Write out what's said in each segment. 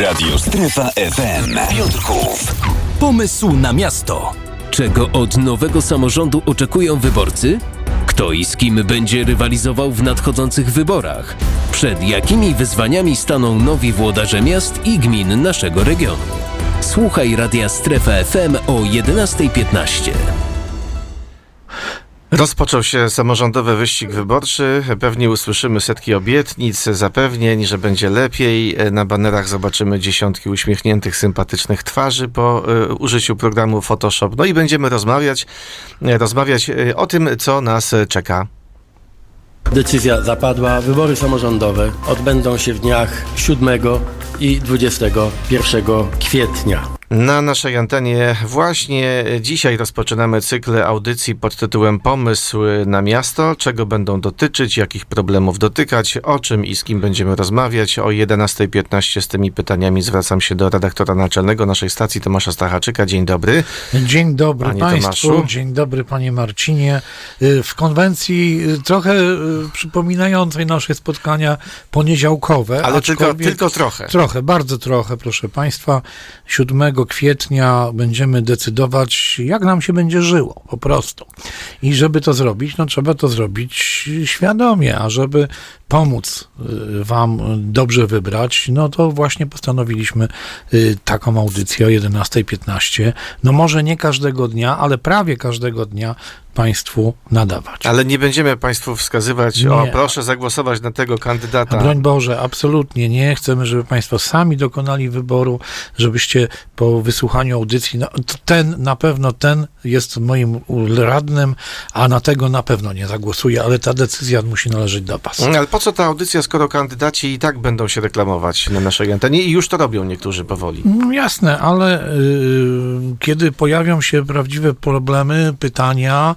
Radio Strefa FM. Piotrków. Pomysł na miasto. Czego od nowego samorządu oczekują wyborcy? Kto i z kim będzie rywalizował w nadchodzących wyborach? Przed jakimi wyzwaniami staną nowi włodarze miast i gmin naszego regionu? Słuchaj Radia Strefa FM o 11.15. Rozpoczął się samorządowy wyścig wyborczy. Pewnie usłyszymy setki obietnic, zapewnień, że będzie lepiej. Na banerach zobaczymy dziesiątki uśmiechniętych, sympatycznych twarzy po y, użyciu programu Photoshop. No i będziemy rozmawiać, y, rozmawiać y, o tym, co nas czeka. Decyzja zapadła. Wybory samorządowe odbędą się w dniach 7 i 21 kwietnia. Na naszej antenie właśnie dzisiaj rozpoczynamy cykl audycji pod tytułem Pomysł na miasto. Czego będą dotyczyć, jakich problemów dotykać, o czym i z kim będziemy rozmawiać. O 11.15 z tymi pytaniami zwracam się do redaktora naczelnego naszej stacji Tomasza Stachaczyka. Dzień dobry. Dzień dobry Panie Państwu. Tomaszu. Dzień dobry Panie Marcinie. Y, W konwencji y, trochę y, przypominającej nasze spotkania poniedziałkowe. Ale tylko, tylko trochę. Trochę, bardzo trochę, proszę Państwa. 7 kwietnia będziemy decydować, jak nam się będzie żyło, po prostu. I żeby to zrobić, no trzeba to zrobić świadomie, a żeby pomóc y, Wam dobrze wybrać, no to właśnie postanowiliśmy y, taką audycję o 11.15. No może nie każdego dnia, ale prawie każdego dnia Państwu nadawać. Ale nie będziemy Państwu wskazywać, o Nie. proszę zagłosować na tego A kandydata. broń Boże, absolutnie nie. Chcemy, żeby Państwo sami dokonali wyboru, żebyście po wysłuchaniu audycji, no, ten na pewno, ten jest moim radnym, a na tego na pewno nie zagłosuję, ale ta decyzja musi należeć do Was. Ale po co ta audycja, skoro kandydaci i tak będą się reklamować na naszej antenie i już to robią niektórzy powoli? No jasne, ale y, kiedy pojawią się prawdziwe problemy, pytania,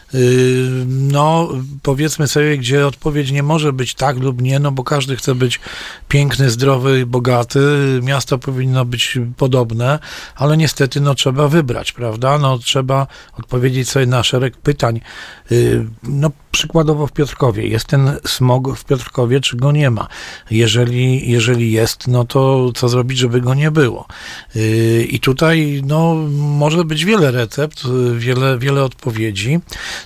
no powiedzmy sobie, gdzie odpowiedź nie może być tak lub nie, no bo każdy chce być piękny, zdrowy, bogaty, miasto powinno być podobne, ale niestety no trzeba wybrać, prawda? No trzeba odpowiedzieć sobie na szereg pytań. Y, no przykładowo w Piotrkowie, jest ten smog w Piotrkowie, czy go nie ma? Jeżeli, jeżeli jest, no to co zrobić, żeby go nie było? Yy, I tutaj no, może być wiele recept, yy, wiele, wiele odpowiedzi.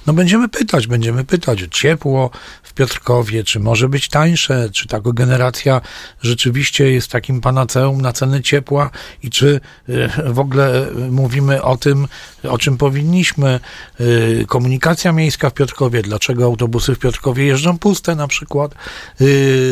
No będziemy pytać, będziemy pytać o ciepło w Piotrkowie, czy może być tańsze, czy ta kogeneracja rzeczywiście jest takim panaceum na ceny ciepła i czy yy, w ogóle mówimy o tym, o czym powinniśmy. Yy, Komunikacja miejska w Piotrkowie, dlaczego autobusy w Piotrkowie jeżdżą puste na przykład,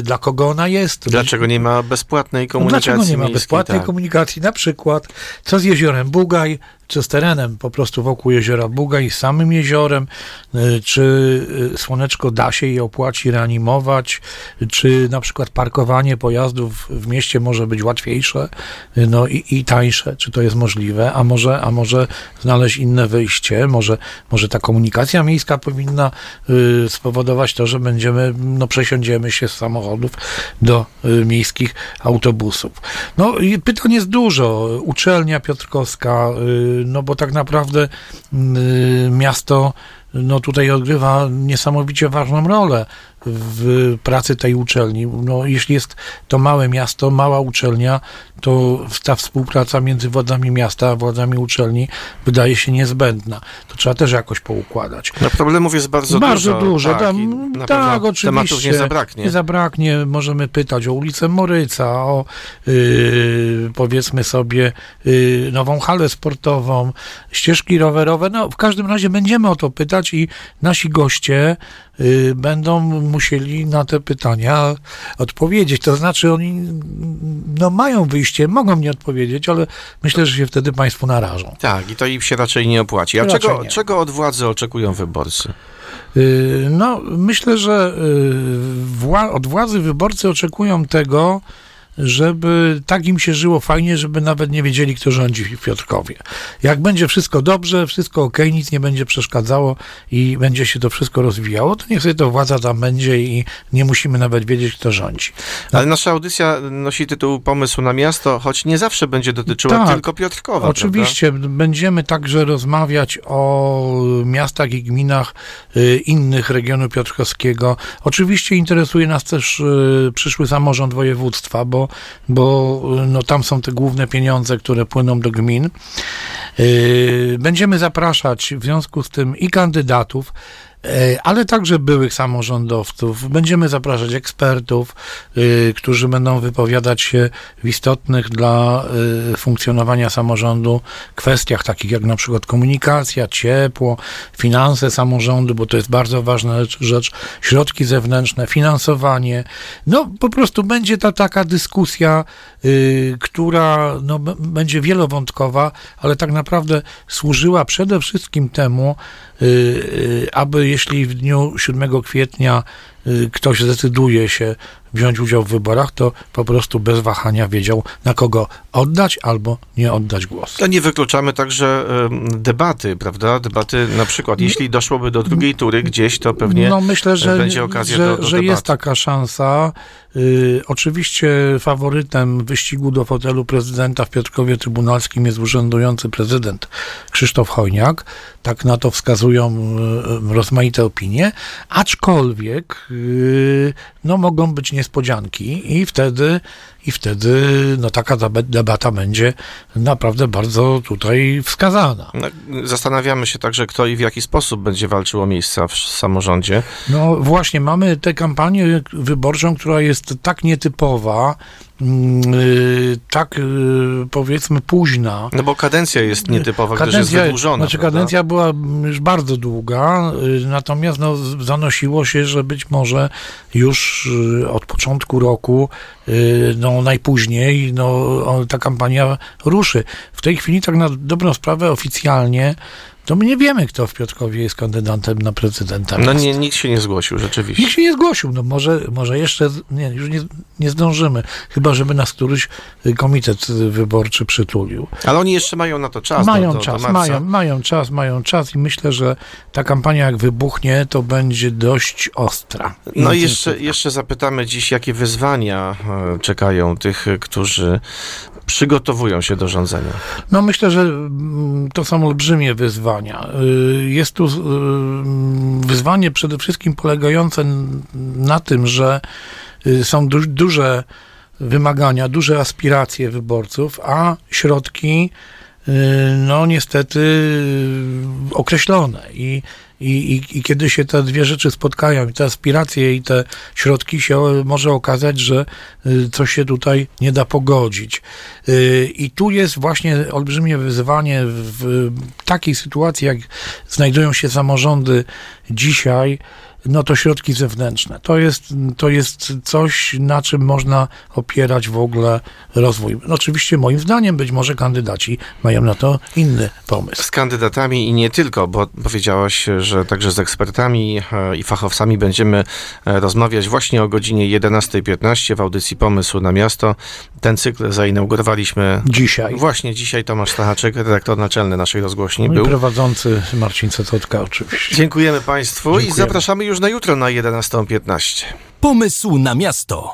dla kogo ona jest. Dlaczego nie ma bezpłatnej No komunikacji Dlaczego nie ma miejskiej? bezpłatnej Tak. komunikacji? Na przykład, co z jeziorem Bugaj, czy z terenem? Po prostu wokół jeziora Bugaj, z samym jeziorem, y, czy y, Słoneczko da się je opłaci reanimować, czy na przykład parkowanie pojazdów w mieście może być łatwiejsze y, no i, i tańsze, czy to jest możliwe, a może, a może znaleźć inne wyjście, może, może ta komunikacja miejska powinna spowodować to, że będziemy, no przesiądziemy się z samochodów do miejskich autobusów. No i pytań jest dużo. Uczelnia Piotrkowska, no bo tak naprawdę y, miasto no tutaj odgrywa niesamowicie ważną rolę w pracy tej uczelni. No, jeśli jest to małe miasto, mała uczelnia, to ta współpraca między władzami miasta a władzami uczelni wydaje się niezbędna. To trzeba też jakoś poukładać. No problemów jest bardzo, Bardzo dużo. dużo. Tak, tam, tak, oczywiście. Tematów nie zabraknie. Nie zabraknie. Możemy pytać o ulicę Moryca, o yy, powiedzmy sobie yy, nową halę sportową, ścieżki rowerowe. No, w każdym razie będziemy o to pytać i nasi goście będą musieli na te pytania odpowiedzieć. To znaczy oni no, mają wyjście, mogą nie odpowiedzieć, ale myślę, że się wtedy Państwu narażą. Tak, i to im się raczej nie opłaci. A Raczej czego, nie. czego od władzy oczekują wyborcy? Yy, No, myślę, że yy, wła- od władzy wyborcy oczekują tego, żeby tak im się żyło fajnie, żeby nawet nie wiedzieli, kto rządzi w Piotrkowie. Jak będzie wszystko dobrze, wszystko ok, nic nie będzie przeszkadzało i będzie się to wszystko rozwijało, to niech sobie to władza tam będzie i nie musimy nawet wiedzieć, kto rządzi. Ale nasza audycja nosi tytuł Pomysł na miasto, choć nie zawsze będzie dotyczyła Tak, tylko Piotrkowa. Oczywiście, będziemy także rozmawiać o miastach i gminach y, innych regionu piotrkowskiego. Oczywiście interesuje nas też y, przyszły samorząd województwa, bo bo, no, tam są te główne pieniądze, które płyną do gmin. Yy, Będziemy zapraszać w związku z tym i kandydatów, ale także byłych samorządowców. Będziemy zapraszać ekspertów, y, którzy będą wypowiadać się w istotnych dla y, funkcjonowania samorządu kwestiach takich jak na przykład komunikacja, ciepło, finanse samorządu, bo to jest bardzo ważna rzecz, środki zewnętrzne, finansowanie. No po prostu będzie ta taka dyskusja, y, która no, będzie wielowątkowa, ale tak naprawdę służyła przede wszystkim temu, aby jeśli w dniu 7 kwietnia ktoś zdecyduje się wziąć udział w wyborach, to po prostu bez wahania wiedział, na kogo oddać albo nie oddać głos. To nie wykluczamy także em, debaty, prawda? Debaty na przykład, jeśli doszłoby do drugiej tury gdzieś, to pewnie no myślę, że, będzie okazja że, do, do że debaty. jest taka szansa. Y, oczywiście faworytem wyścigu do fotelu prezydenta w Piotrkowie Trybunalskim jest urzędujący prezydent Krzysztof Chojniak. Tak na to wskazują y, rozmaite opinie. Aczkolwiek y, no, mogą być niespodzianki i wtedy, i wtedy no, taka deba- debata będzie naprawdę bardzo tutaj wskazana. No, Zastanawiamy się także, kto i w jaki sposób będzie walczył o miejsca w samorządzie. No właśnie, mamy tę kampanię wyborczą, która jest tak nietypowa, mm, y, tak y, powiedzmy późna. No bo kadencja jest nietypowa, gdyż jest wydłużona. znaczy prawda? kadencja była już bardzo długa, y, natomiast no, zanosiło się, że być może już od początku roku, y, najpóźniej, no ta kampania ruszy. W tej chwili tak na dobrą sprawę oficjalnie to my nie wiemy, kto w Piotrkowie jest kandydatem na prezydenta. No miasta. nie, nikt się nie zgłosił, rzeczywiście. Nikt się nie zgłosił, no może, może jeszcze, nie, już nie, nie zdążymy, chyba żeby nas któryś y, komitet wyborczy przytulił. Ale oni jeszcze mają na to czas. mają do, do, czas, do mają, mają czas, mają czas i myślę, że ta kampania jak wybuchnie, to będzie dość ostra. No i jeszcze, jeszcze zapytamy dziś, jakie wyzwania e, czekają tych, którzy przygotowują się do rządzenia. No myślę, że mm, to są olbrzymie wyzwania. Y, Jest tu y, wyzwanie przede wszystkim polegające na tym, że y, są du- duże wymagania, duże aspiracje wyborców, a środki no niestety określone i, i, i, i kiedy się te dwie rzeczy spotkają, i te aspiracje i te środki się może okazać, że y, coś się tutaj nie da pogodzić. Y, I tu jest właśnie olbrzymie wyzwanie w takiej sytuacji, jak znajdują się samorządy dzisiaj, no to środki zewnętrzne. To jest, to jest coś, na czym można opierać w ogóle rozwój. No oczywiście moim zdaniem być może kandydaci mają na to inny pomysł. Z kandydatami i nie tylko, bo powiedziałaś, że także z ekspertami e, i fachowcami będziemy e, rozmawiać właśnie o godzinie 11.15 w audycji Pomysł na Miasto. Ten cykl zainaugurowaliśmy Dzisiaj. właśnie dzisiaj. Tomasz Stachaczek, redaktor naczelny naszej rozgłośni No i był. prowadzący Marcin Cetotka oczywiście. Dziękujemy Państwu i Dziękujemy. zapraszamy już na jutro na 11.15. Pomysł na miasto.